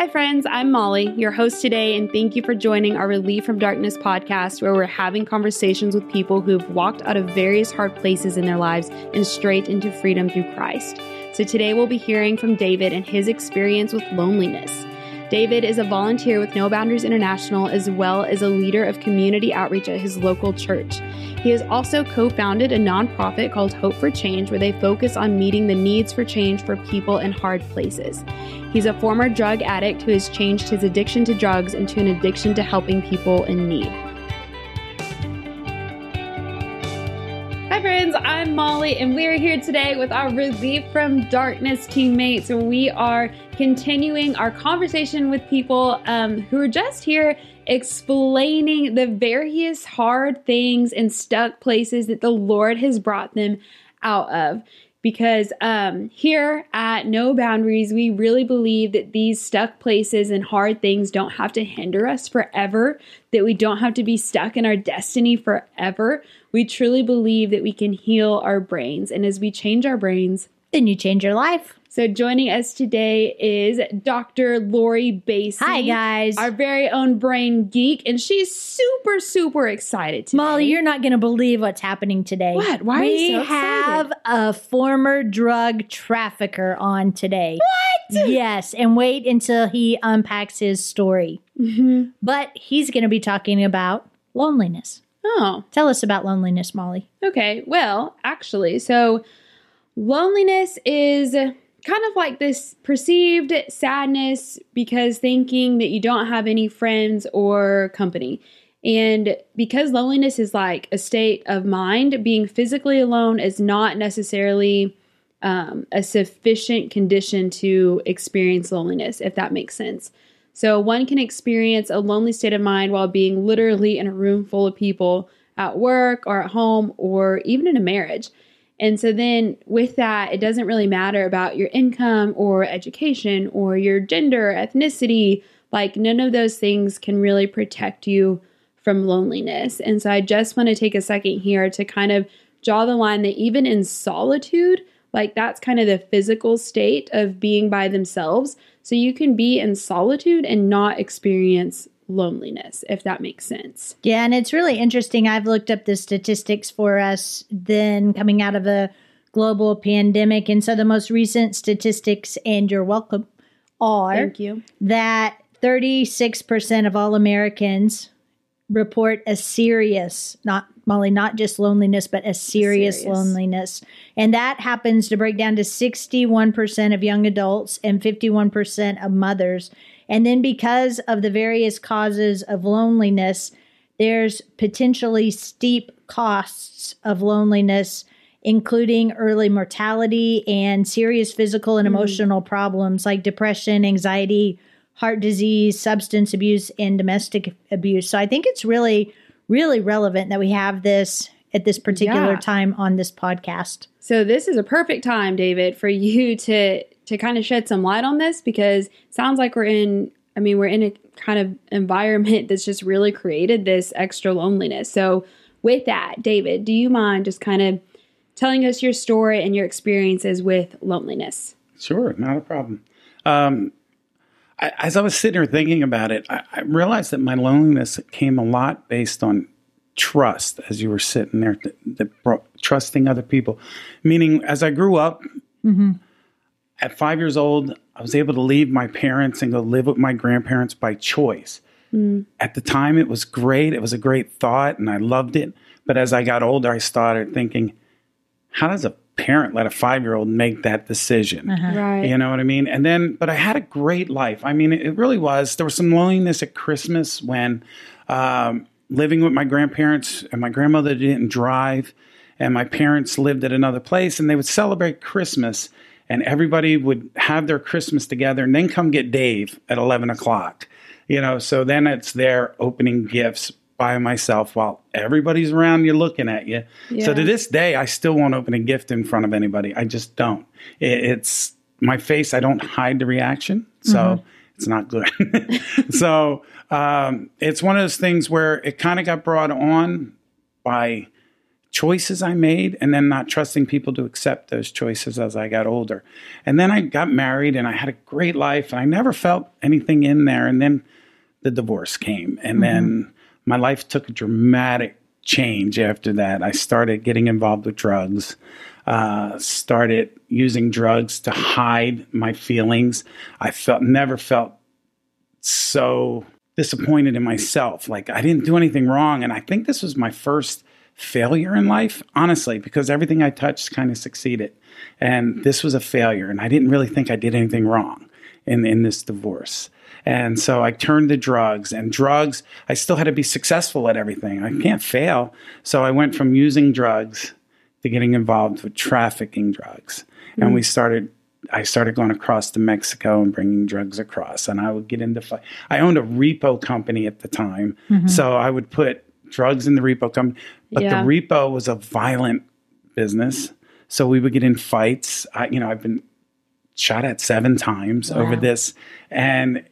Hi, friends. I'm Molly, your host today, and thank you for joining our Relief from Darkness podcast, where we're having conversations with people who've walked out of various hard places in their lives and straight into freedom through Christ. So, today we'll be hearing from David and his experience with loneliness. David is a volunteer with No Boundaries International as well as a leader of community outreach at his local church. He has also co founded a nonprofit called Hope for Change, where they focus on meeting the needs for change for people in hard places. He's a former drug addict who has changed his addiction to drugs into an addiction to helping people in need. Hi, friends. I'm Molly, and we are here today with our Relief from Darkness teammates. We are continuing our conversation with people um, who are just here explaining the various hard things and stuck places that the Lord has brought them out of. Because um, here at No Boundaries, we really believe that these stuck places and hard things don't have to hinder us forever, that we don't have to be stuck in our destiny forever. We truly believe that we can heal our brains. And as we change our brains, then you change your life. So joining us today is Dr. Lori Basie. Hi guys. Our very own brain geek, and she's super, super excited today. Molly, you're not going to believe what's happening today. What? Why we are you so excited? We have a former drug trafficker on today. What? Yes, and wait until he unpacks his story. Mm-hmm. But he's going to be talking about loneliness. Oh. Tell us about loneliness, Molly. Okay. Well, actually, so loneliness is kind of like this perceived sadness because thinking that you don't have any friends or company. And because loneliness is like a state of mind, being physically alone is not necessarily um, a sufficient condition to experience loneliness, if that makes sense. So, one can experience a lonely state of mind while being literally in a room full of people at work or at home or even in a marriage. And so then with that, it doesn't really matter about your income or education or your gender, ethnicity. Like none of those things can really protect you from loneliness. And so I just want to take a second here to kind of draw the line that even in solitude, like that's kind of the physical state of being by themselves. So you can be in solitude and not experience loneliness, if that makes sense. Yeah, and it's really interesting. I've looked up the statistics for us then coming out of a global pandemic. And so the most recent statistics, and you're welcome, are Thank you. that 36% of all Americans report a serious, not Molly, not just loneliness, but a serious, serious. loneliness. And that happens to break down to 61% of young adults and 51% of mothers. And then because of the various causes of loneliness, there's potentially steep costs of loneliness, including early mortality and serious physical and hmm. emotional problems like depression, anxiety, heart disease, substance abuse, and domestic abuse. So I think it's really, really relevant that we have this at this particular Yeah. time on this podcast. So this is a perfect time, David, for you to to kind of shed some light on this because it sounds like we're in I mean, we're in a kind of environment that's just really created this extra loneliness. So with that, David, do you mind just kind of telling us your story and your experiences with loneliness? Sure, not a problem. Um, I, as I was sitting here thinking about it, I, I realized that my loneliness came a lot based on trust. As you were sitting there, th- that brought, trusting other people. Meaning, as I grew up, at five years old, I was able to leave my parents and go live with my grandparents by choice. At the time, it was great. It was a great thought, and I loved it. But as I got older, I started thinking, how does a parent let a five year old make that decision? Right. You know what I mean? And then, but I had a great life. I mean, it, it really was. There was some loneliness at Christmas when um, living with my grandparents, and my grandmother didn't drive, and my parents lived at another place, and they would celebrate Christmas, and everybody would have their Christmas together, and then come get Dave at 11 o'clock. You know, so then it's there opening gifts by myself while everybody's around you looking at you. Yeah. So to this day, I still won't open a gift in front of anybody. I just don't. It's my face. I don't hide the reaction, so it's not good. so um, it's one of those things where it kind of got brought on by choices I made and then not trusting people to accept those choices as I got older. And then I got married and I had a great life and I never felt anything in there. And then the divorce came. And mm-hmm. then my life took a dramatic change after that. I started getting involved with drugs, uh, started using drugs to hide my feelings. I felt never felt so disappointed in myself. Like I didn't do anything wrong. And I think this was my first failure in life, honestly, because everything I touched kind of succeeded. And this was a failure. And I didn't really think I did anything wrong in, in this divorce. And so I turned to drugs and drugs, I still had to be successful at everything. I can't fail. So I went from using drugs to getting involved with trafficking drugs. Mm-hmm. And we started I started going across to Mexico and bringing drugs across. And I would get into fight. I owned a repo company at the time. Mm-hmm. So I would put drugs in the repo company. But yeah. the repo was a violent business. So we would get in fights. I, you know, I've been shot at seven times wow. over this. And,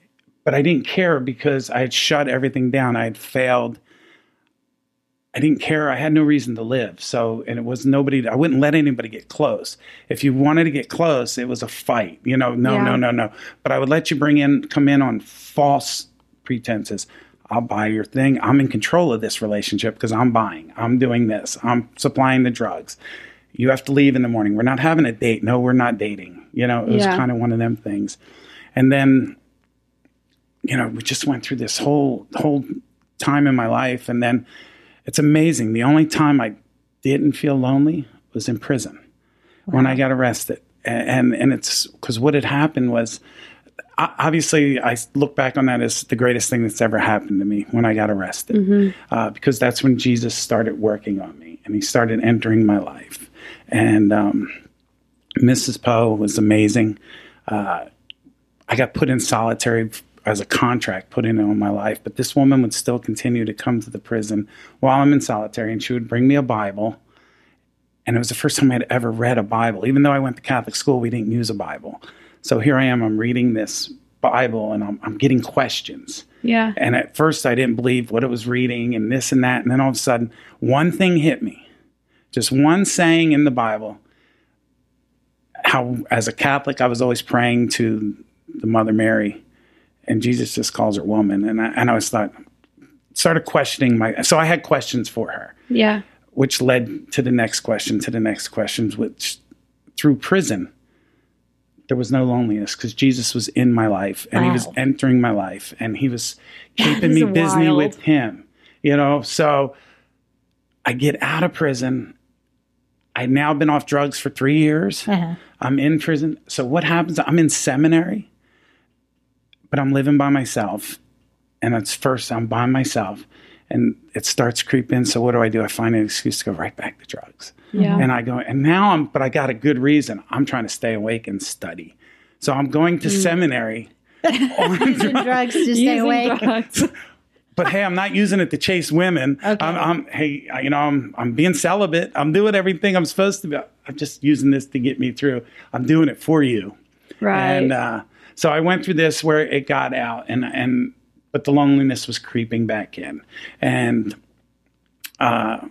but I didn't care because I had shut everything down. I had failed I didn't care. I had no reason to live. So, and it was nobody, I wouldn't let anybody get close. If you wanted to get close, it was a fight, you know, no, yeah. no, no, no. But I would let you bring in, come in on false pretenses. I'll buy your thing. I'm in control of this relationship because I'm buying. I'm doing this. I'm supplying the drugs. You have to leave in the morning. We're not having a date. No, we're not dating. You know, it was yeah. kind of one of them things. And then, you know, we just went through this whole whole time in my life, and then it's amazing. The only time I didn't feel lonely was in prison wow. when I got arrested. And, and, and it's because what had happened was obviously I look back on that as the greatest thing that's ever happened to me when I got arrested mm-hmm. uh, because that's when Jesus started working on me and he started entering my life. And um, Mrs. Poe was amazing. Uh, I got put in solitary as a contract put in on my life. But this woman would still continue to come to the prison while I'm in solitary, and she would bring me a Bible. And it was the first time I'd ever read a Bible. Even though I went to Catholic school, we didn't use a Bible. So here I am, I'm reading this Bible and I'm, I'm getting questions. Yeah. And at first, I didn't believe what it was reading and this and that. And then all of a sudden, one thing hit me just one saying in the Bible. How, as a Catholic, I was always praying to the Mother Mary and Jesus just calls her woman. And I, and I was thought, started questioning my, so I had questions for her. Yeah. Which led to the next question, to the next questions, which through prison, there was no loneliness because Jesus was in my life and wow. he was entering my life and he was keeping me busy wild. with him, you know? So I get out of prison. I'd now been off drugs for three years. Uh-huh. I'm in prison. So what happens? I'm in seminary but I'm living by myself. And it's first, I'm by myself and it starts creeping. So what do I do? I find an excuse to go right back to drugs. Yeah. And I go, and now I'm, but I got a good reason. I'm trying to stay awake and study. So I'm going to mm. seminary. Using drugs to stay Using awake. Drugs. but hey, I'm not using it to chase women. Okay. I'm, I'm, hey, you know, I'm, I'm being celibate. I'm doing everything I'm supposed to be. I'm just using this to get me through. I'm doing it for you. Right. And, uh, so I went through this where it got out and and but the loneliness was creeping back in. And uh,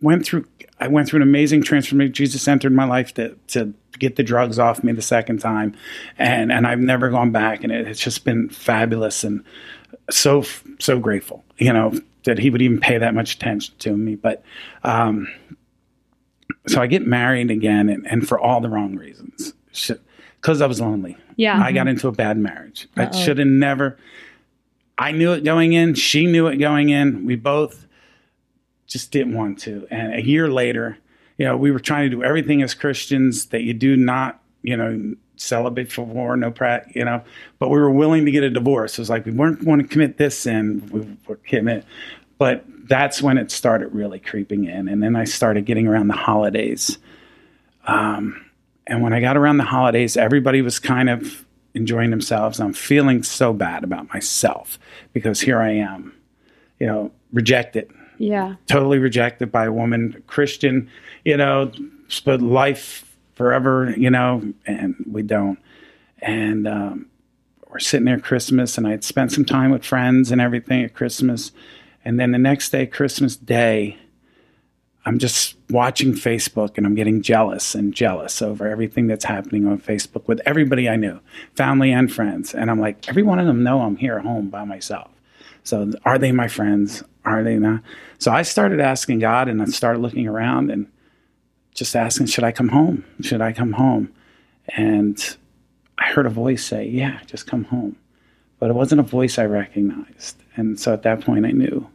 went through I went through an amazing transformation. Jesus entered my life to to get the drugs off me the second time. And and I've never gone back and it, it's just been fabulous and so so grateful, you know, that he would even pay that much attention to me. But um, so I get married again and, and for all the wrong reasons because I was lonely. Yeah. I got into a bad marriage. Uh-oh. I should have never. I knew it going in. She knew it going in. We both just didn't want to. And a year later, you know, we were trying to do everything as Christians that you do not, you know, celebrate for war, no prat, you know, but we were willing to get a divorce. It was like we weren't going to commit this sin. We were commit, but that's when it started really creeping in. And then I started getting around the holidays. Um, and when I got around the holidays, everybody was kind of enjoying themselves. I'm feeling so bad about myself because here I am, you know, rejected. Yeah. Totally rejected by a woman, Christian, you know, spent life forever, you know, and we don't. And um, we're sitting there Christmas, and I'd spent some time with friends and everything at Christmas. And then the next day, Christmas Day, I'm just watching Facebook and I'm getting jealous and jealous over everything that's happening on Facebook with everybody I knew, family and friends. And I'm like, every one of them know I'm here at home by myself. So are they my friends? Are they not? So I started asking God and I started looking around and just asking, should I come home? Should I come home? And I heard a voice say, yeah, just come home. But it wasn't a voice I recognized. And so at that point I knew,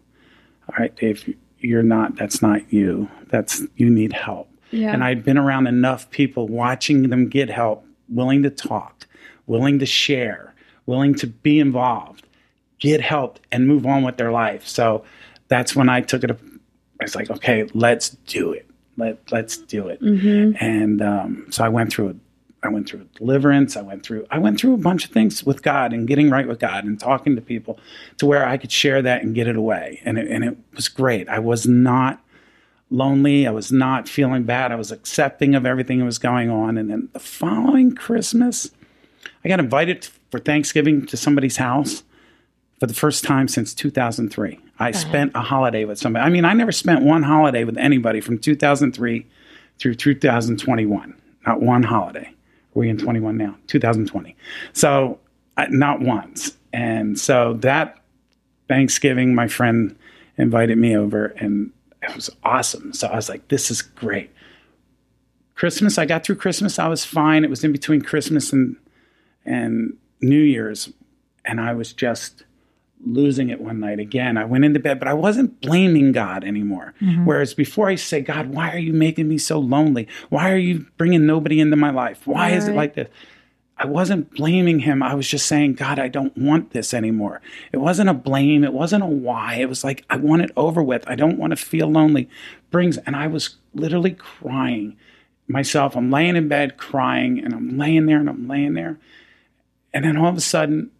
all right, Dave, you're not that's not you that's you need help Yeah. and i'd been around enough people watching them get help willing to talk willing to share willing to be involved get help and move on with their life so that's when i took it up. i was like okay let's do it Let, let's do it and um, so i went through it I went through deliverance. I went through I went through a bunch of things with God and getting right with God and talking to people to where I could share that and get it away. And it, and it was great. I was not lonely. I was not feeling bad. I was accepting of everything that was going on. And then the following Christmas, I got invited for Thanksgiving to somebody's house for the first time since 2003. I uh-huh. spent a holiday with somebody. I mean, I never spent one holiday with anybody from 2003 through 2021. Not one holiday. Are we in 21 now? 2020. So, not once. And so that Thanksgiving, my friend invited me over, and it was awesome. So I was like, this is great. Christmas, I got through Christmas. I was fine. It was in between Christmas and and New Year's, and I was just losing it one night again. I went into bed, but I wasn't blaming God anymore. Mm-hmm. Whereas before I say, God, why are you making me so lonely? Why are you bringing nobody into my life? Why is it like this? I wasn't blaming him. I was just saying, God, I don't want this anymore. It wasn't a blame. It wasn't a why. It was like, I want it over with. I don't want to feel lonely. Brings, and I was literally crying myself. I'm laying in bed crying, and I'm laying there and I'm laying there. And then all of a sudden,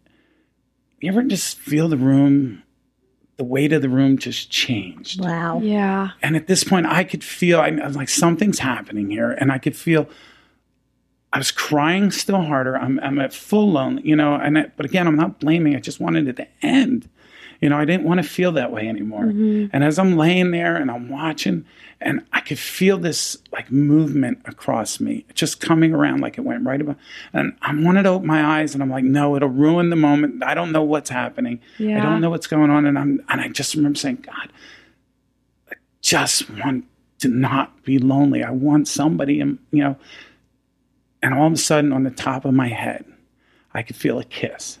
you ever just feel the room, the weight of the room just changed? Wow. yeah. And at this point, I could feel, I, I was like, something's happening here. And I could feel, I was crying still harder. I'm, I'm at full lonely, you know, and I, but again, I'm not blaming. I just wanted it to end. You know, I didn't want to feel that way anymore. Mm-hmm. And as I'm laying there and I'm watching, and I could feel this like movement across me, just coming around like it went right above. And I wanted to open my eyes, and I'm like, no, it'll ruin the moment. I don't know what's happening. I don't know what's going on. And I'm, and I just remember saying, God, I just want to not be lonely. I want somebody, and you know. And all of a sudden, on the top of my head, I could feel a kiss.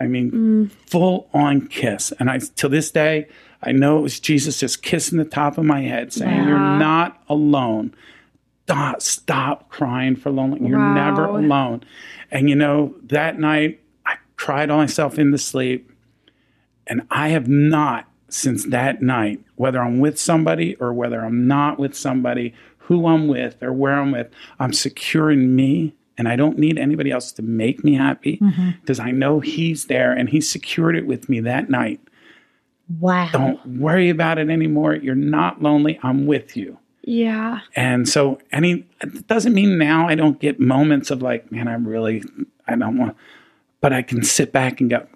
I mean, mm. full on kiss. And I, till this day, I know it was Jesus just kissing the top of my head, saying, "You're not alone. Stop, stop crying for lonely. You're never alone." And you know, that night, I cried all myself into sleep. And I have not since that night, whether I'm with somebody or whether I'm not with somebody, who I'm with or where I'm with, I'm secure in me. And I don't need anybody else to make me happy mm-hmm. because I know He's there and He secured it with me that night. Wow. Don't worry about it anymore. You're not lonely. I'm with you. Yeah. And so, any it doesn't mean now I don't get moments of like, man, I'm really, I don't want, but I can sit back and go,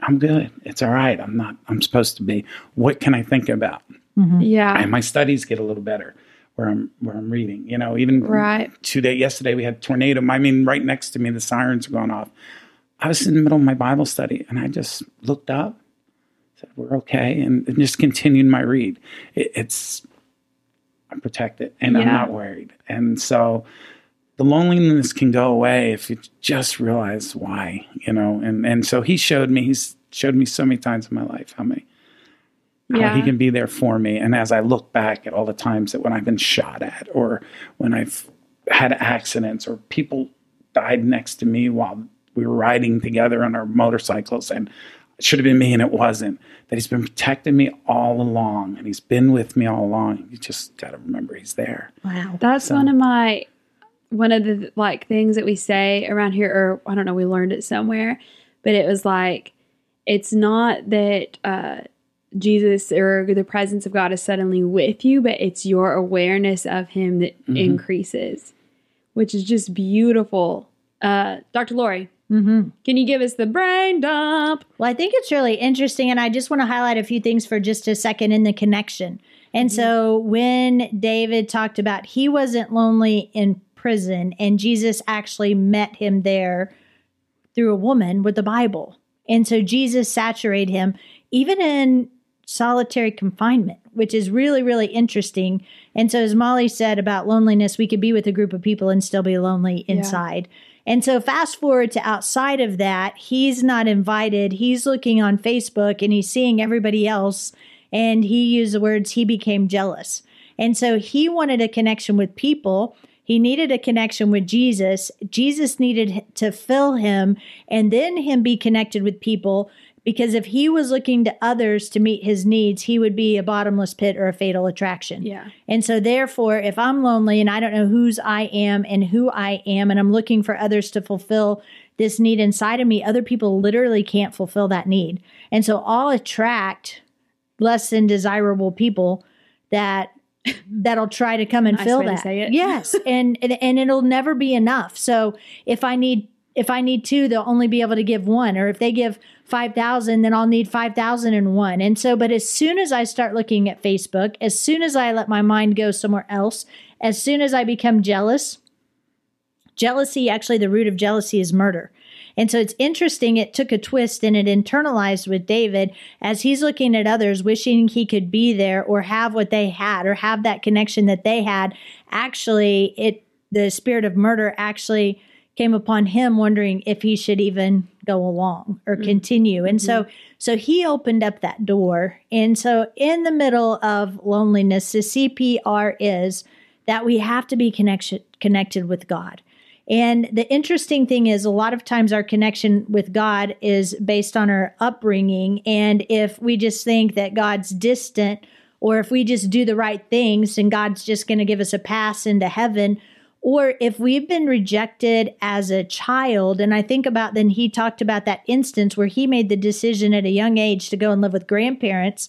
I'm good. It's all right. I'm not. I'm supposed to be. What can I think about? Mm-hmm. Yeah. And my studies get a little better where I'm where I'm reading. You know, even Right. today, yesterday we had tornado. I mean, right next to me, the sirens were going off. I was in the middle of my Bible study, and I just looked up, said, "We're okay," and, and just continued my read. It, it's I'm protected, and I'm not worried. And so, the loneliness can go away if you just realize why. You know, and and so he showed me. He's showed me so many times in my life how many Yeah. he can be there for me. And as I look back at all the times that when I've been shot at, or when I've had accidents, or people died next to me while we were riding together on our motorcycles, and it should have been me and it wasn't, that he's been protecting me all along, and he's been with me all along. You just got to remember he's there. Wow. That's one of my one of the like things that we say around here or I don't know, we learned it somewhere, but it was like it's not that uh Jesus or the presence of God is suddenly with you, but it's your awareness of him that increases, which is just beautiful. Uh Dr. Lori, Mm-hmm. can you give us the brain dump? Well, I think it's really interesting. And I just want to highlight a few things for just a second in the connection. And so when David talked about he wasn't lonely in prison and Jesus actually met him there through a woman with the Bible. And so Jesus saturated him even in solitary confinement, which is really, really interesting. And so, as Molly said about loneliness, we could be with a group of people and still be lonely inside. Yeah. And so, fast forward to outside of that, he's not invited. He's looking on Facebook and he's seeing everybody else. And he used the words, he became jealous. And so, he wanted a connection with people. He needed a connection with Jesus. Jesus needed to fill him and then him be connected with people because if he was looking to others to meet his needs, he would be a bottomless pit or a fatal attraction. Yeah. And so, therefore, if I'm lonely and I don't know whose I am and who I am, and I'm looking for others to fulfill this need inside of me, other people literally can't fulfill that need. And so, I'll attract less than desirable people that that'll try to come and fill that. yes, and, and and it'll never be enough. So if I need if I need two, they'll only be able to give one. Or if they give 5,000, then I'll need 5,001. And so, but as soon as I start looking at Facebook, as soon as I let my mind go somewhere else, as soon as I become jealous, jealousy, actually, the root of jealousy is murder. And so it's interesting, it took a twist and it internalized with David as he's looking at others, wishing he could be there or have what they had or have that connection that they had. Actually, it, the spirit of murder actually came upon him wondering if he should even go along or mm-hmm. continue. And mm-hmm. so so he opened up that door. And so in the middle of loneliness, the CPR is that we have to be connection connected with God. And the interesting thing is, a lot of times our connection with God is based on our upbringing. And if we just think that God's distant, or if we just do the right things and God's just going to give us a pass into heaven, or if we've been rejected as a child, and I think about then he talked about that instance where he made the decision at a young age to go and live with grandparents,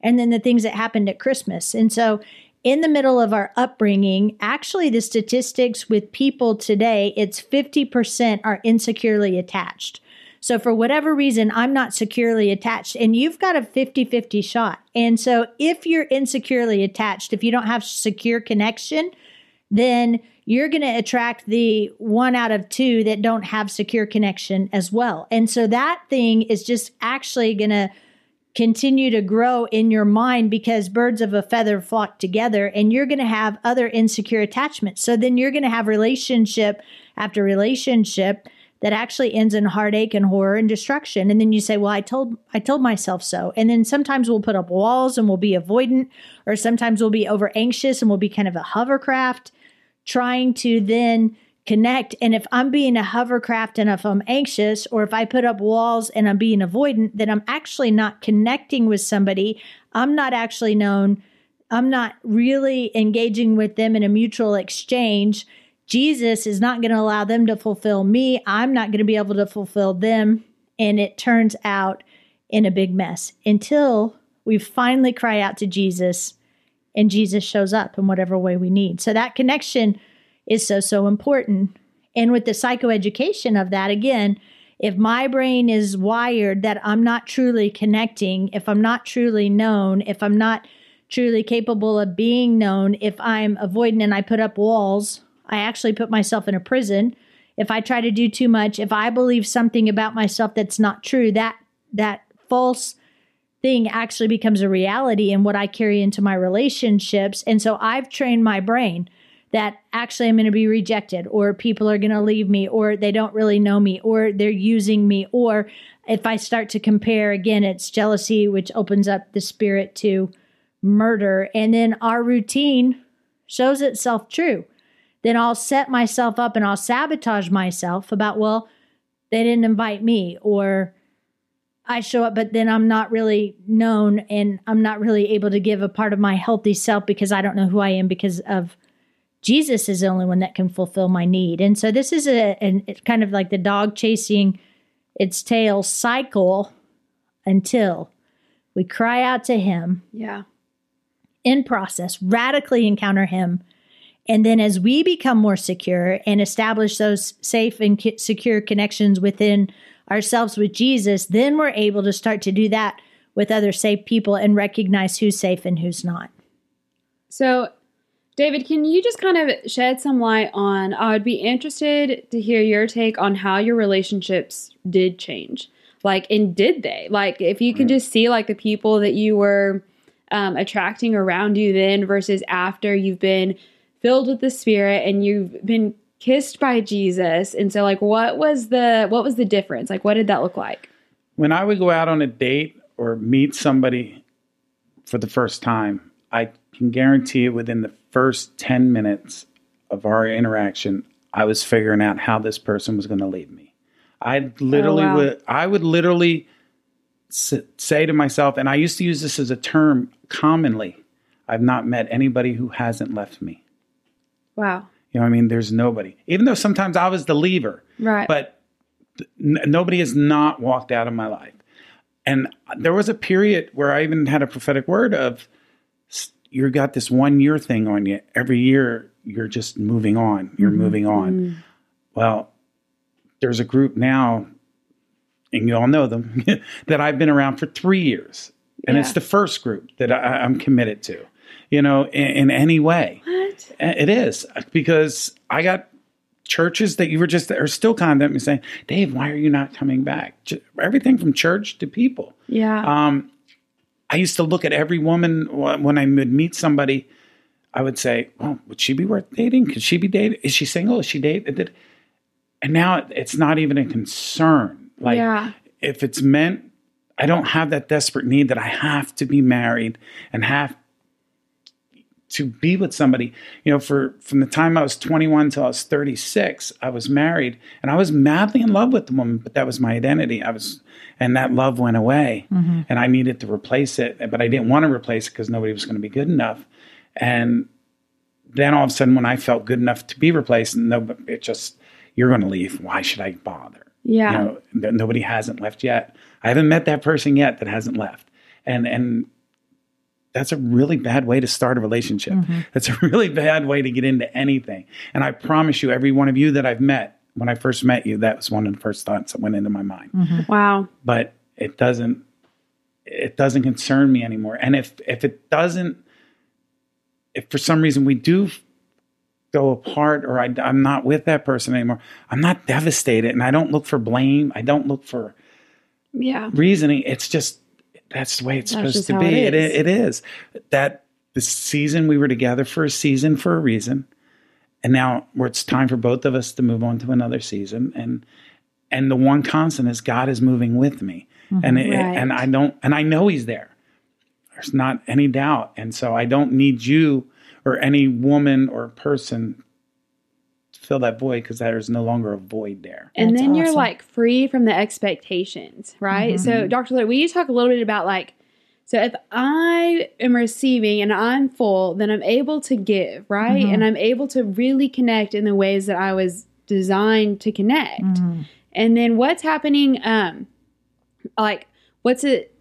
and then the things that happened at Christmas. And so, in the middle of our upbringing, actually, the statistics with people today, it's 50% are insecurely attached. So, for whatever reason, I'm not securely attached, and you've got a 50 50 shot. And so, if you're insecurely attached, if you don't have secure connection, then you're going to attract the one out of two that don't have secure connection as well. And so that thing is just actually going to continue to grow in your mind because birds of a feather flock together and you're going to have other insecure attachments. So then you're going to have relationship after relationship that actually ends in heartache and horror and destruction. And then you say, "Well, I told I told myself so." And then sometimes we'll put up walls and we'll be avoidant or sometimes we'll be over anxious and we'll be kind of a hovercraft trying to then connect. And if I'm being a hovercraft and if I'm anxious, or if I put up walls and I'm being avoidant, then I'm actually not connecting with somebody. I'm not actually known. I'm not really engaging with them in a mutual exchange. Jesus is not going to allow them to fulfill me. I'm not going to be able to fulfill them. And it turns out in a big mess until we finally cry out to Jesus and Jesus shows up in whatever way we need. So that connection is so, so important. And with the psychoeducation of that, again, if my brain is wired that I'm not truly connecting, if I'm not truly known, if I'm not truly capable of being known, if I'm avoiding and I put up walls, I actually put myself in a prison. If I try to do too much, if I believe something about myself that's not true, that that false thing actually becomes a reality and what I carry into my relationships. And so I've trained my brain that actually I'm going to be rejected or people are going to leave me or they don't really know me or they're using me or if I start to compare again it's jealousy which opens up the spirit to murder and then our routine shows itself true. Then I'll set myself up and I'll sabotage myself about well they didn't invite me or I show up, but then I'm not really known and I'm not really able to give a part of my healthy self because I don't know who I am because of Jesus is the only one that can fulfill my need. And so this is a an, it's kind of like the dog chasing its tail cycle until we cry out to him. Yeah. In process, radically encounter him. And then as we become more secure and establish those safe and secure connections within ourselves with Jesus, then we're able to start to do that with other safe people and recognize who's safe and who's not. So, David, can you just kind of shed some light on? I would be interested to hear your take on how your relationships did change. Like, and did they? Like, if you can just see like the people that you were um, attracting around you then versus after you've been filled with the Spirit and you've been kissed by Jesus. And so, like, what was the what was the difference? Like, what did that look like? When I would go out on a date or meet somebody for the first time, I can guarantee you within the first 10 minutes of our interaction, I was figuring out how this person was going to leave me. I literally oh, wow. would, I would literally say to myself, and I used to use this as a term commonly I've not met anybody who hasn't left me. Wow. You know what I mean? There's nobody. Even though sometimes I was the leaver, Right. but n- nobody has not walked out of my life. And there was a period where I even had a prophetic word of you got this one year thing on you. Every year you're just moving on. You're mm-hmm. moving on. Mm-hmm. Well, there's a group now, and you all know them, that I've been around for three years. And it's the first group that I, I'm committed to, you know, in, in any way. what? It is because I got churches that you were just are still contacting me saying, Dave, why are you not coming back? Everything from church to people. Yeah. Um, I used to look at every woman when I would meet somebody. I would say, "Well, would she be worth dating? Could she be dated? Is she single? Is she dated?" And now it's not even a concern. Like, yeah. if it's meant, I don't have that desperate need that I have to be married and have to be with somebody. You know, for from the time I was 21 till I was 36, I was married and I was madly in love with the woman, but that was my identity. I was, and that love went away, mm-hmm. and I needed to replace it, but I didn't want to replace it because nobody was going to be good enough. And then all of a sudden, when I felt good enough to be replaced, no, it just you're going to leave. Why should I bother? Yeah. you know, nobody hasn't left yet. I haven't met that person yet that hasn't left, and and that's a really bad way to start a relationship. Mm-hmm. That's a really bad way to get into anything. And I promise you, every one of you that I've met, when I first met you, that was one of the first thoughts that went into my mind. Mm-hmm. Wow. But it doesn't. It doesn't concern me anymore. And if if it doesn't, if for some reason we do go apart or I, I'm not with that person anymore, I'm not devastated, and I don't look for blame. I don't look for Yeah. reasoning. It's just that's the way it's That's supposed to be. it It, is. it is that the season we were together for a season for a reason, and now it's time for both of us to move on to another season. And and the one constant is God is moving with me, mm-hmm. and it, Right. and I don't and I know He's there. There's not any doubt, and so I don't need you or any woman or person fill that void because there is no longer a void there. And That's then you're like free from the expectations, right? So, mm-hmm. Dr. Lori, will you talk a little bit about like, so if I am receiving and I'm full, then I'm able to give, right? Mm-hmm. And I'm able to really connect in the ways that I was designed to connect. Mm-hmm. And then what's happening? Um, like, what's it?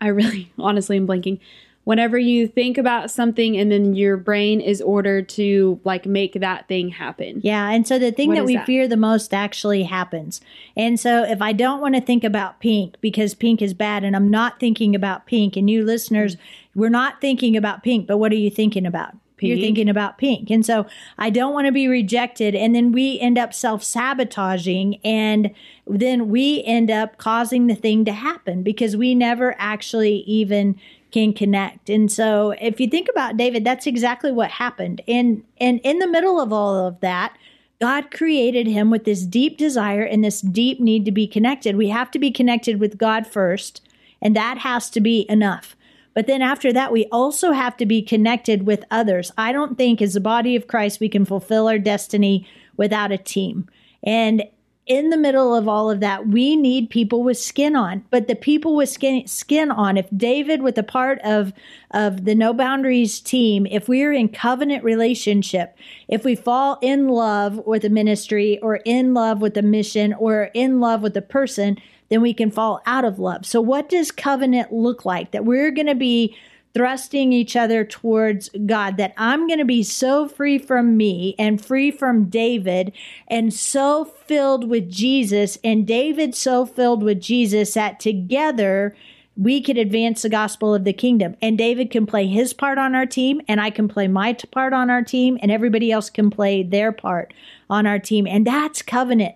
I really, honestly, am blanking. Whenever you think about something and then your brain is ordered to like make that thing happen. Yeah. And so the thing What that we that? fear the most actually happens. And so if I don't want to think about pink because pink is bad and I'm not thinking about pink, and you listeners, mm. we're not thinking about pink, but what are you thinking about? You're thinking about pink. And so I don't want to be rejected. And then we end up self sabotaging. And then we end up causing the thing to happen because we never actually even can connect. And so if you think about David, that's exactly what happened. And and in the middle of all of that, God created him with this deep desire and this deep need to be connected. We have to be connected with God first, and that has to be enough. But then after that, we also have to be connected with others. I don't think as the body of Christ we can fulfill our destiny without a team. And in the middle of all of that, we need people with skin on. But the people with skin skin on, if David, with a part of of the No Boundaries team, if we're in covenant relationship, if we fall in love with a ministry or in love with a mission or in love with a person, then we can fall out of love. So, what does covenant look like? That we're going to be thrusting each other towards God, that I'm going to be so free from me and free from David and so filled with Jesus, and David so filled with Jesus that together we could advance the gospel of the kingdom. And David can play his part on our team, and I can play my part on our team, and everybody else can play their part on our team. And that's covenant.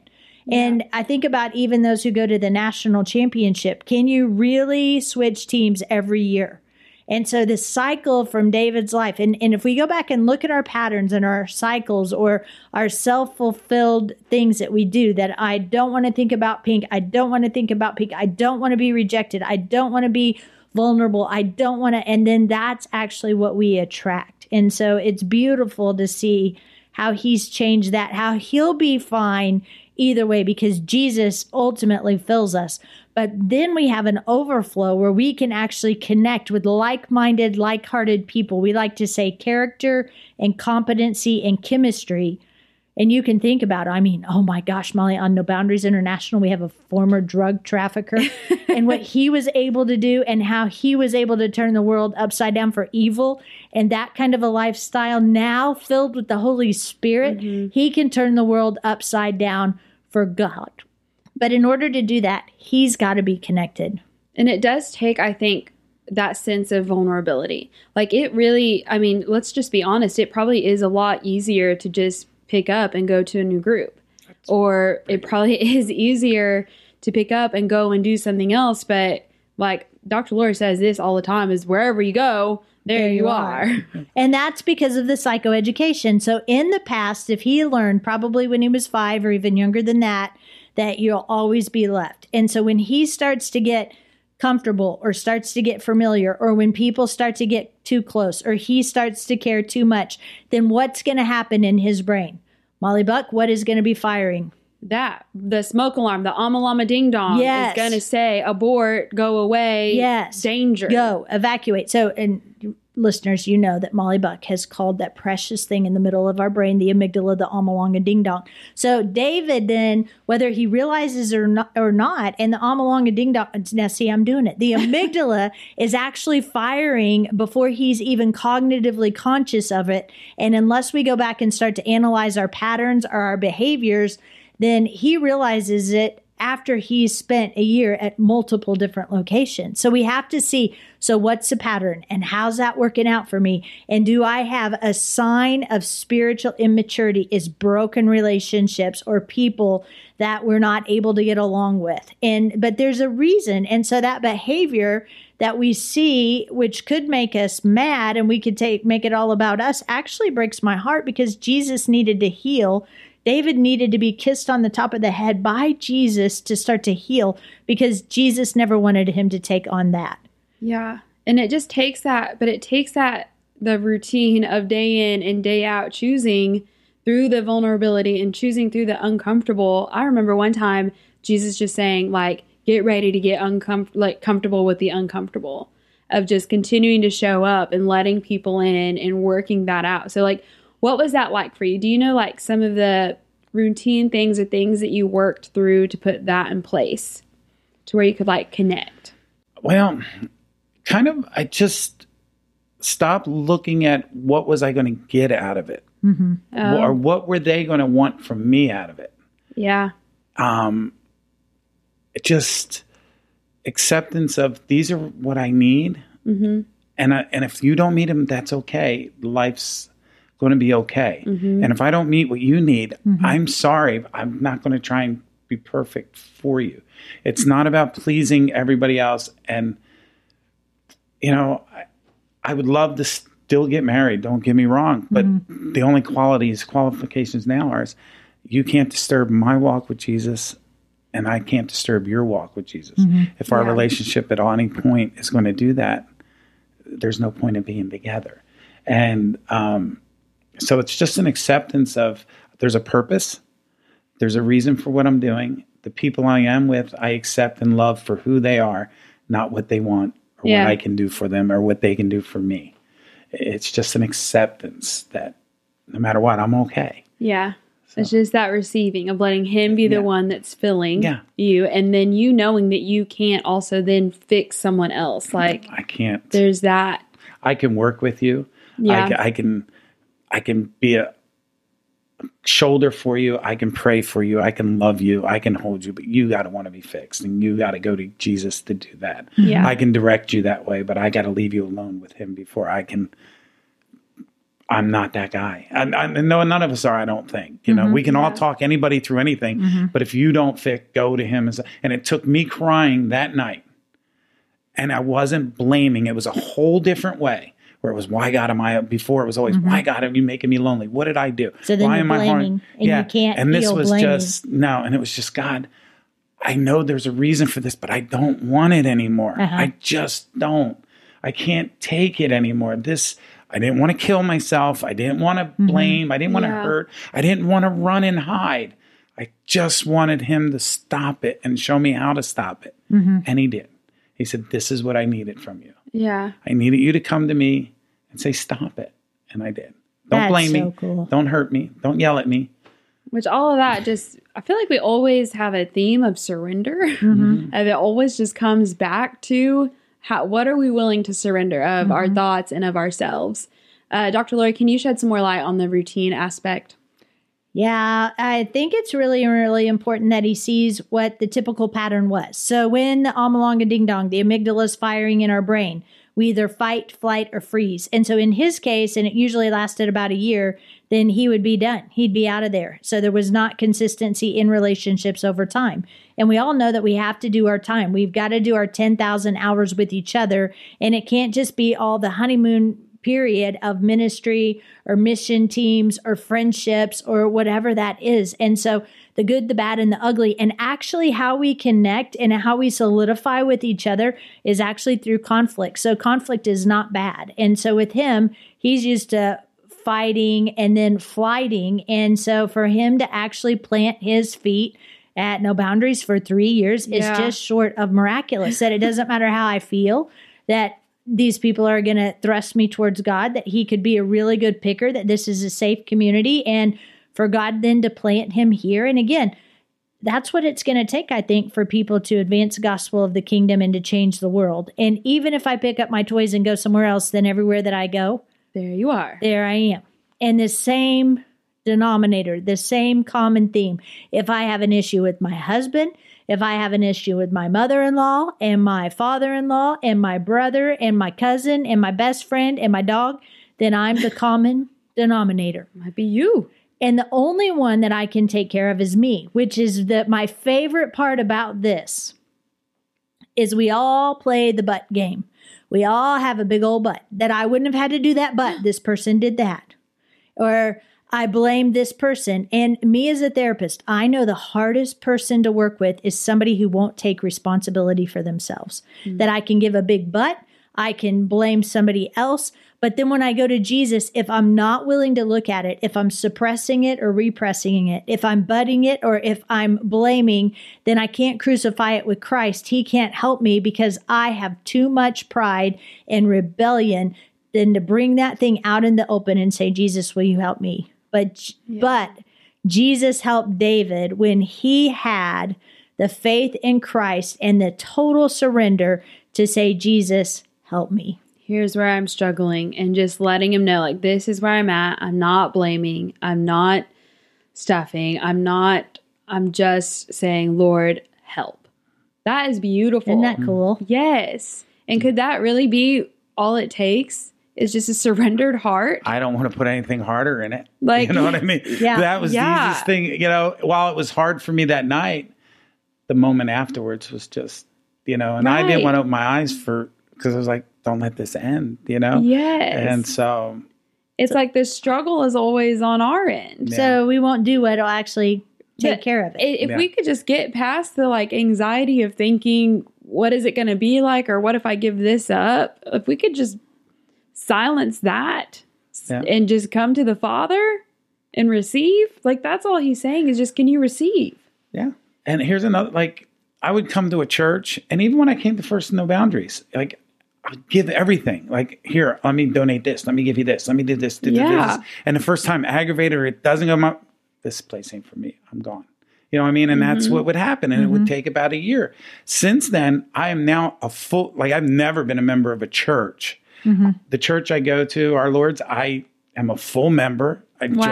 And I think about even those who go to the national championship. Can you really switch teams every year? And so this cycle from David's life, and, and if we go back and look at our patterns and our cycles or our self-fulfilled things that we do, that I don't want to think about pink, I don't want to think about pink, I don't want to be rejected, I don't want to be vulnerable, I don't want to, and then that's actually what we attract. And so it's beautiful to see how he's changed that, how he'll be fine either way because Jesus ultimately fills us. But then we have an overflow where we can actually connect with like minded, like hearted people. We like to say character and competency and chemistry. And you can think about, I mean, oh my gosh, Molly, on No Boundaries International, we have a former drug trafficker and what he was able to do and how he was able to turn the world upside down for evil. And that kind of a lifestyle now filled with the Holy Spirit, mm-hmm. he can turn the world upside down for God. But in order to do that, he's got to be connected. And it does take, I think, that sense of vulnerability. Like it really, I mean, let's just be honest, it probably is a lot easier to just pick up and go to a new group. That's or it probably is easier to pick up and go and do something else. But like Dr. Lori says this all the time is wherever you go, there, there you, you are. are. and that's because of the psychoeducation. So in the past, if he learned probably when he was five or even younger than that, that you'll always be left. And so when he starts to get comfortable or starts to get familiar or when people start to get too close or he starts to care too much, then what's going to happen in his brain? Molly Buck, what is going to be firing? That the smoke alarm, the amalama ding dong yes. is going to say abort, go away, yes, danger, go evacuate. So, and listeners, you know that Molly Buck has called that precious thing in the middle of our brain the amygdala, the amalonga ding dong. So David then, whether he realizes or not, or not, and the amalonga ding dong. Now, see, I'm doing it. The amygdala is actually firing before he's even cognitively conscious of it. And unless we go back and start to analyze our patterns or our behaviors, then he realizes it after he's spent a year at multiple different locations. So we have to see so what's the pattern and how's that working out for me? And do I have a sign of spiritual immaturity is broken relationships or people that we're not able to get along with? And but there's a reason. And so that behavior that we see which could make us mad and we could take make it all about us actually breaks my heart because Jesus needed to heal David needed to be kissed on the top of the head by Jesus to start to heal because Jesus never wanted him to take on that. Yeah. And it just takes that, but it takes that the routine of day in and day out choosing through the vulnerability and choosing through the uncomfortable. I remember one time Jesus just saying like get ready to get uncomfortable like comfortable with the uncomfortable of just continuing to show up and letting people in and working that out. So like what was that like for you? Do you know like some of the routine things or things that you worked through to put that in place to where you could like connect? Well, kind of, I just stopped looking at what was I going to get out of it mm-hmm. oh. or what were they going to want from me out of it. Yeah. Um, just acceptance of these are what I need. Mm-hmm. And, I, and if you don't meet them, that's okay. Life's going to be okay. Mm-hmm. And if I don't meet what you need, mm-hmm. I'm sorry. I'm not going to try and be perfect for you. It's not about pleasing everybody else. And, you know, I, I would love to still get married. Don't get me wrong. But mm-hmm. the only qualities, qualifications now are you can't disturb my walk with Jesus and I can't disturb your walk with Jesus. Mm-hmm. If our yeah. relationship at any point is going to do that, there's no point in being together. And, um, so it's just an acceptance of there's a purpose, there's a reason for what I'm doing. The people I am with, I accept and love for who they are, not what they want or yeah. what I can do for them or what they can do for me. It's just an acceptance that no matter what, I'm okay. Yeah. So. It's just that receiving of letting him be the yeah. one that's filling yeah. you, and then you knowing that you can't also then fix someone else. Like I can't. There's that. I can work with you. Yeah. I, I can I can be a shoulder for you. I can pray for you. I can love you. I can hold you, but you got to want to be fixed and you got to go to Jesus to do that. Yeah. I can direct you that way, but I got to leave you alone with him before I can. I'm not that guy. And, and no, none of us are. I don't think. You know, mm-hmm. we can all talk anybody through anything, mm-hmm. but if you don't fit, go to him. And it took me crying that night, and I wasn't blaming. It was a whole different way. Where it was, why God am I? Before it was always, why God are you making me lonely? What did I do? So then why you're am I harming? blaming, and you can't And this heal was blaming. just no, and it was just God. I know there's a reason for this, but I don't want it anymore. Uh-huh. I just don't. I can't take it anymore. This, I didn't want to kill myself. I didn't want to Mm-hmm. blame. I didn't want to hurt. I didn't want to run and hide. I just wanted him to stop it and show me how to stop it. Mm-hmm. And he did. He said, This is what I needed from you. Yeah. I needed you to come to me and say, Stop it. And I did. Don't That's blame so me. cool. Don't hurt me. Don't yell at me. Which all of that just, I feel like we always have a theme of surrender. Mm-hmm. and it always just comes back to how, what are we willing to surrender of Mm-hmm. our thoughts and of ourselves? Uh, Dr. Lori, can you shed some more light on the routine aspect? Yeah, I think it's really, really important that he sees what the typical pattern was. So when the amalonga ding dong, the amygdala is firing in our brain, we either fight, flight, or freeze. And so in his case, and it usually lasted about a year, then he would be done. He'd be out of there. So there was not consistency in relationships over time. And we all know that we have to do our time. We've got to do our 10,000 hours with each other. And it can't just be all the honeymoon period of ministry or mission teams or friendships or whatever that is. And so the good, the bad, and the ugly, and actually how we connect and how we solidify with each other is actually through conflict. So conflict is not bad. And so with him, he's used to fighting and then flighting. And so for him to actually plant his feet at no boundaries for three years Yeah. is just short of miraculous. that it doesn't matter how I feel, that these people are going to thrust me towards God, that he could be a really good picker, that this is a safe community, and for God then to plant him here. And again, that's what it's going to take, I think, for people to advance the gospel of the kingdom and to change the world. And even if I pick up my toys and go somewhere else, then everywhere that I go, There you are. there I am. And the same denominator, the same common theme. If I have an issue with my husband, if I have an issue with my mother in law and my father in law and my brother and my cousin and my best friend and my dog, then I'm the common denominator. Might be you. And the only one that I can take care of is me, which is the my favorite part about this is we all play the butt game. We all have a big old butt that I wouldn't have had to do that but this person did that. Or I blame this person. And me as a therapist, I know the hardest person to work with is somebody who won't take responsibility for themselves. Mm. That I can give a big butt, I can blame somebody else. But then when I go to Jesus, if I'm not willing to look at it, if I'm suppressing it or repressing it, if I'm butting it or if I'm blaming, then I can't crucify it with Christ. He can't help me because I have too much pride and rebellion than to bring that thing out in the open and say, Jesus, will you help me? But but Jesus helped David when he had the faith in Christ and the total surrender to say, Jesus, help me. Here's where I'm struggling, and just letting him know, like, this is where I'm at. I'm not blaming. I'm not stuffing. I'm not, I'm just saying, Lord, help. That is beautiful. Isn't that cool? Yes. And could that really be all it takes? Is just a surrendered heart? I don't want to put anything harder in it. Like- you know what I mean? Yeah. That was Yeah. the easiest thing. You know, while it was hard for me that night, the moment afterwards was just, you know, and I didn't want to open my eyes for, because I was like, don't let this end, you know? Yes. And so, it's like the struggle is always on our end. Yeah. So we won't do what will actually take But care of it. If Yeah. we could just get past the like anxiety of thinking, what is it going to be like, or what if I give this up? If we could just silence that Yeah. and just come to the Father and receive, like that's all he's saying is just, can you receive? yeah. And here's another, like, I would come to a church, and even when I came to First No Boundaries, like, I'd give everything. Like, here, let me donate this. Let me give you this. Let me do this. do Yeah. this. And the first time aggravated or it doesn't come up, this place ain't for me. I'm gone. You know what I mean? And that's mm-hmm. what would happen. And it would mm-hmm. take about a year. Since then, I am now a full, like, I've never been a member of a church. The church I go to, our Lord's, I am a full member. I Wow.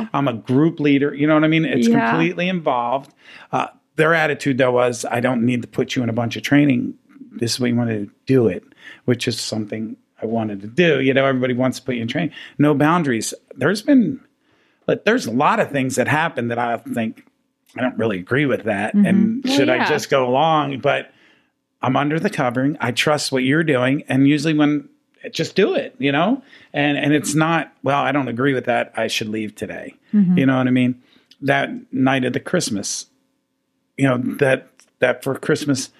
joined. I'm a group leader. You know what I mean? It's Yeah. completely involved. Uh, their attitude though was, I don't need to put you in a bunch of training. This is what you want to do it, which is something I wanted to do. You know, everybody wants to put you in training. No boundaries. There's been, but there's a lot of things that happen that I think I don't really agree with that. And Well, should I just go along? But I'm under the covering. I trust what you're doing. And usually when just do it, you know? And and it's not, well, I don't agree with that. I should leave today. Mm-hmm. You know what I mean? That night of the Christmas, you know, that that for Christmas,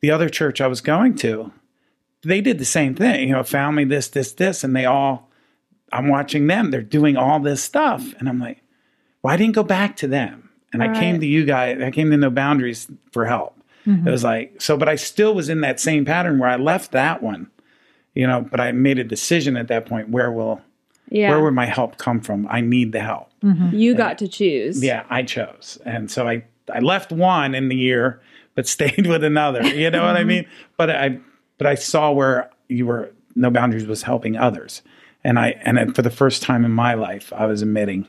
the other church I was going to, they did the same thing. You know, found me this, this, this, and they all I'm watching them. They're doing all this stuff. And I'm like, well, I didn't go back to them. And I came Right. to you guys, I came to No Boundaries for help. It mm-hmm. was like, so, but I still was in that same pattern where I left that one, you know, but I made a decision at that point where will, Yeah. where would my help come from? I need the help. Mm-hmm. you got to choose. Yeah, I chose. And so I, I left one in the year, but stayed with another. You know what I mm-hmm. mean? But I, but I saw where you were, No Boundaries was helping others. And I, and then for the first time in my life, I was admitting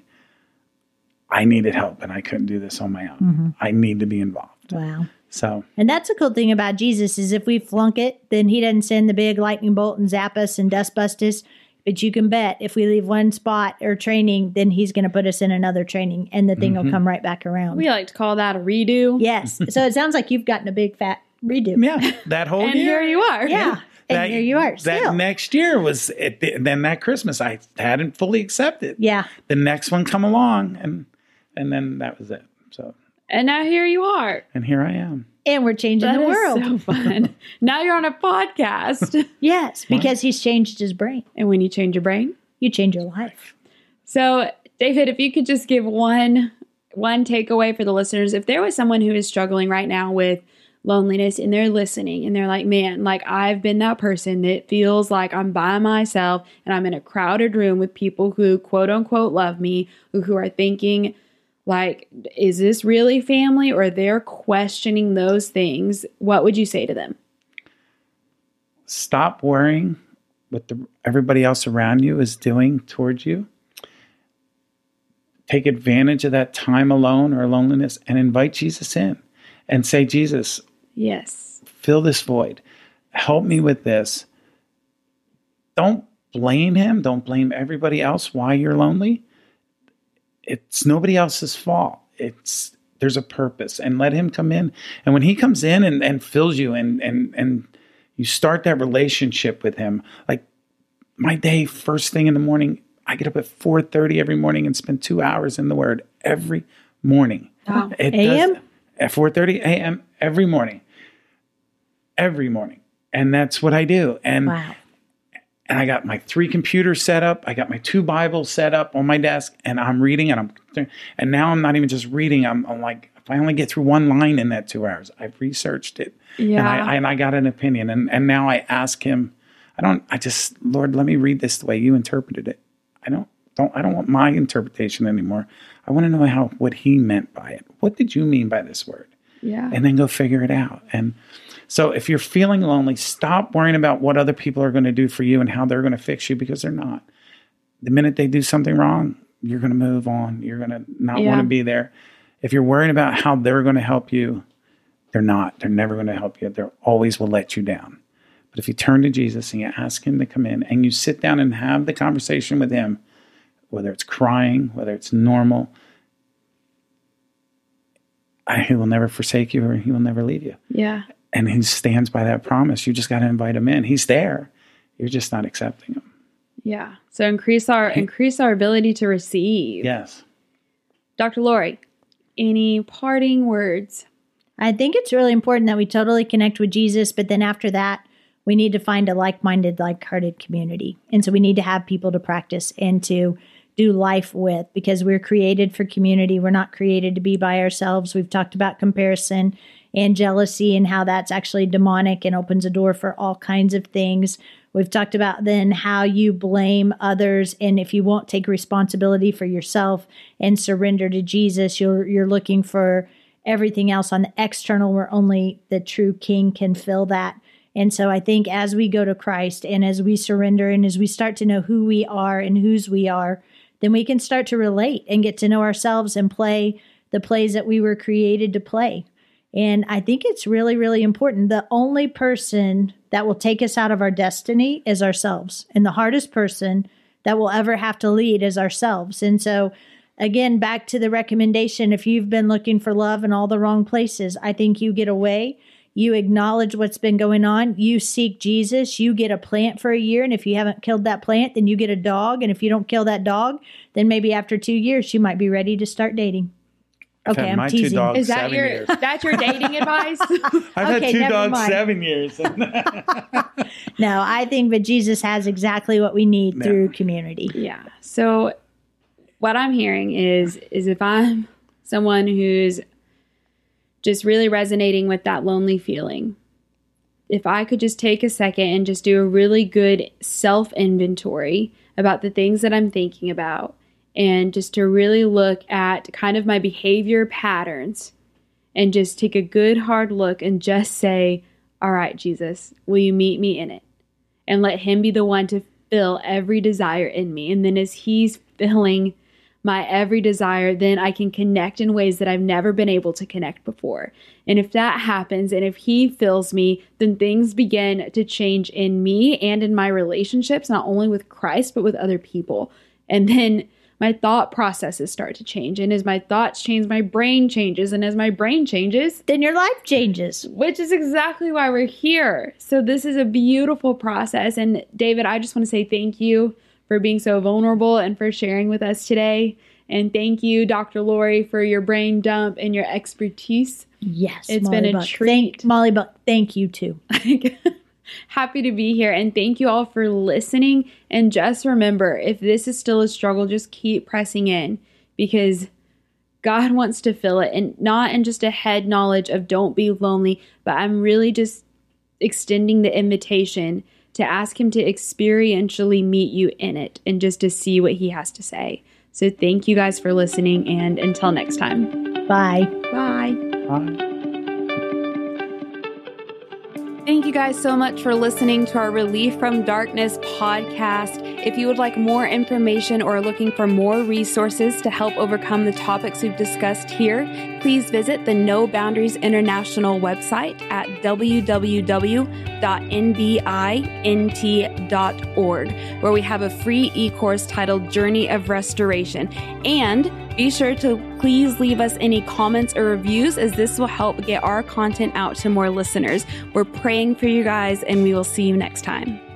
I needed help and I couldn't do this on my own. Mm-hmm. I need to be involved. Wow. So And that's the cool thing about Jesus is if we flunk it, then he doesn't send the big lightning bolt and zap us and dust bust us. But you can bet if we leave one spot or training, then he's going to put us in another training and the thing will mm-hmm. come right back around. We like to call that a redo. yes. so it sounds like you've gotten a big fat redo. yeah, that whole And year. here you are. Yeah. And here you are. That next year was it, then that Christmas I hadn't fully accepted. yeah. The next one come along and and then that was it. So And now here you are. and here I am. And we're changing That the is world. so fun. now you're on a podcast. yes. Because he's changed his brain. and when you change your brain. You change your life. So, David, if you could just give one one takeaway for the listeners, if there was someone who is struggling right now with loneliness and they're listening and they're like, "Man, like I've been that person that feels like I'm by myself and I'm in a crowded room with people who quote unquote love me, who, who are thinking like, is this really family or they're questioning those things?" What would you say to them? Stop worrying what the, everybody else around you is doing towards you. Take advantage of that time alone or loneliness and invite Jesus in and say, Jesus, Yes. fill this void. Help me with this. Don't blame him. Don't blame everybody else why you're lonely. It's nobody else's fault. It's there's a purpose and let him come in. And when he comes in and, and fills you and and and you start that relationship with him, like my day first thing in the morning, I get up at 4:30 every morning and spend 2 hours in the word every morning. Wow. AM? At 4:30 a.m. every morning. Every morning. And that's what I do. And Wow. And I got my three computers set up. I got my two Bibles set up on my desk, and I'm reading. And I'm and now I'm not even just reading. I'm, I'm like, if I only get through one line in that two hours, I've researched it, and Yeah. I, and I got an opinion. And and now I ask him. I don't. I just Lord, let me read this the way you interpreted it. I don't don't. I don't want my interpretation anymore. I want to know how what he meant by it. What did you mean by this word? Yeah. and then go figure it out. And so if you're feeling lonely, stop worrying about what other people are going to do for you and how they're going to fix you because they're not. The minute they do something wrong, you're going to move on. You're going to not Yeah. want to be there. If you're worrying about how they're going to help you, they're not. They're never going to help you. They always will let you down. But if you turn to Jesus and you ask him to come in and you sit down and have the conversation with him, whether it's crying, whether it's normal, he will never forsake you or he will never leave you yeah. and he stands by that promise. You just got to invite him in. He's there. You're just not accepting him. Yeah. So increase our increase our ability to receive. Yes. Dr. Lori, any parting words? I think it's really important that we totally connect with Jesus, but then after that, we need to find a like minded, like hearted community. And so we need to have people to practice and to do life with because we're created for community. We're not created to be by ourselves. We've talked about comparison and jealousy and how that's actually demonic and opens a door for all kinds of things. We've talked about then how you blame others and if you won't take responsibility for yourself and surrender to Jesus, you're you're looking for everything else on the external where only the true king can fill that. And so I think as we go to Christ and as we surrender and as we start to know who we are and whose we are, then we can start to relate and get to know ourselves and play the plays that we were created to play. And I think it's really, really important. The only person that will take us out of our destiny is ourselves. And the hardest person that will ever have to lead is ourselves. And so, again, back to the recommendation if you've been looking for love in all the wrong places, I think you get away. You acknowledge what's been going on. You seek Jesus. You get a plant for a year. And if you haven't killed that plant, then you get a dog. And if you don't kill that dog, then maybe after two years, you might be ready to start dating. Okay, I'm my two teasing. dogs Is that seven your years. that's your dating advice? I've Okay, had two never dogs mind. seven years. No, I think that Jesus has exactly what we need Yeah. through community. Yeah. So what I'm hearing is is if I'm someone who's just really resonating with that lonely feeling, if I could just take a second and just do a really good self inventory about the things that I'm thinking about and just to really look at kind of my behavior patterns and just take a good hard look and just say, All right, Jesus, will you meet me in it? And let Him be the one to fill every desire in me. And then as He's filling my every desire, then I can connect in ways that I've never been able to connect before. And if that happens, and if He fills me, then things begin to change in me and in my relationships, not only with Christ, but with other people. And then my thought processes start to change. And as my thoughts change, my brain changes. And as my brain changes, Then your life changes. which is exactly why we're here. So this is a beautiful process. And David, I just want to say thank you for being so vulnerable and for sharing with us today. And thank you, Dr. Lori, for your brain dump and your expertise. Yes. It's Molly been a Buck. treat. Thank, Molly Buck, thank you too. Happy to be here. And thank you all for listening. And just remember if this is still a struggle, just keep pressing in because God wants to fill it and not in just a head knowledge of don't be lonely, but I'm really just extending the invitation to ask Him to experientially meet you in it and just to see what He has to say. So thank you guys for listening. And until next time, Bye. bye. Bye. Thank you guys so much for listening to our Relief from Darkness podcast. If you would like more information or are looking for more resources to help overcome the topics we've discussed here, please visit the No Boundaries International website at www.nbint.org, where we have a free e course titled Journey of Restoration. And be sure to please leave us any comments or reviews, as this will help get our content out to more listeners. We're praying for you guys, and we will see you next time.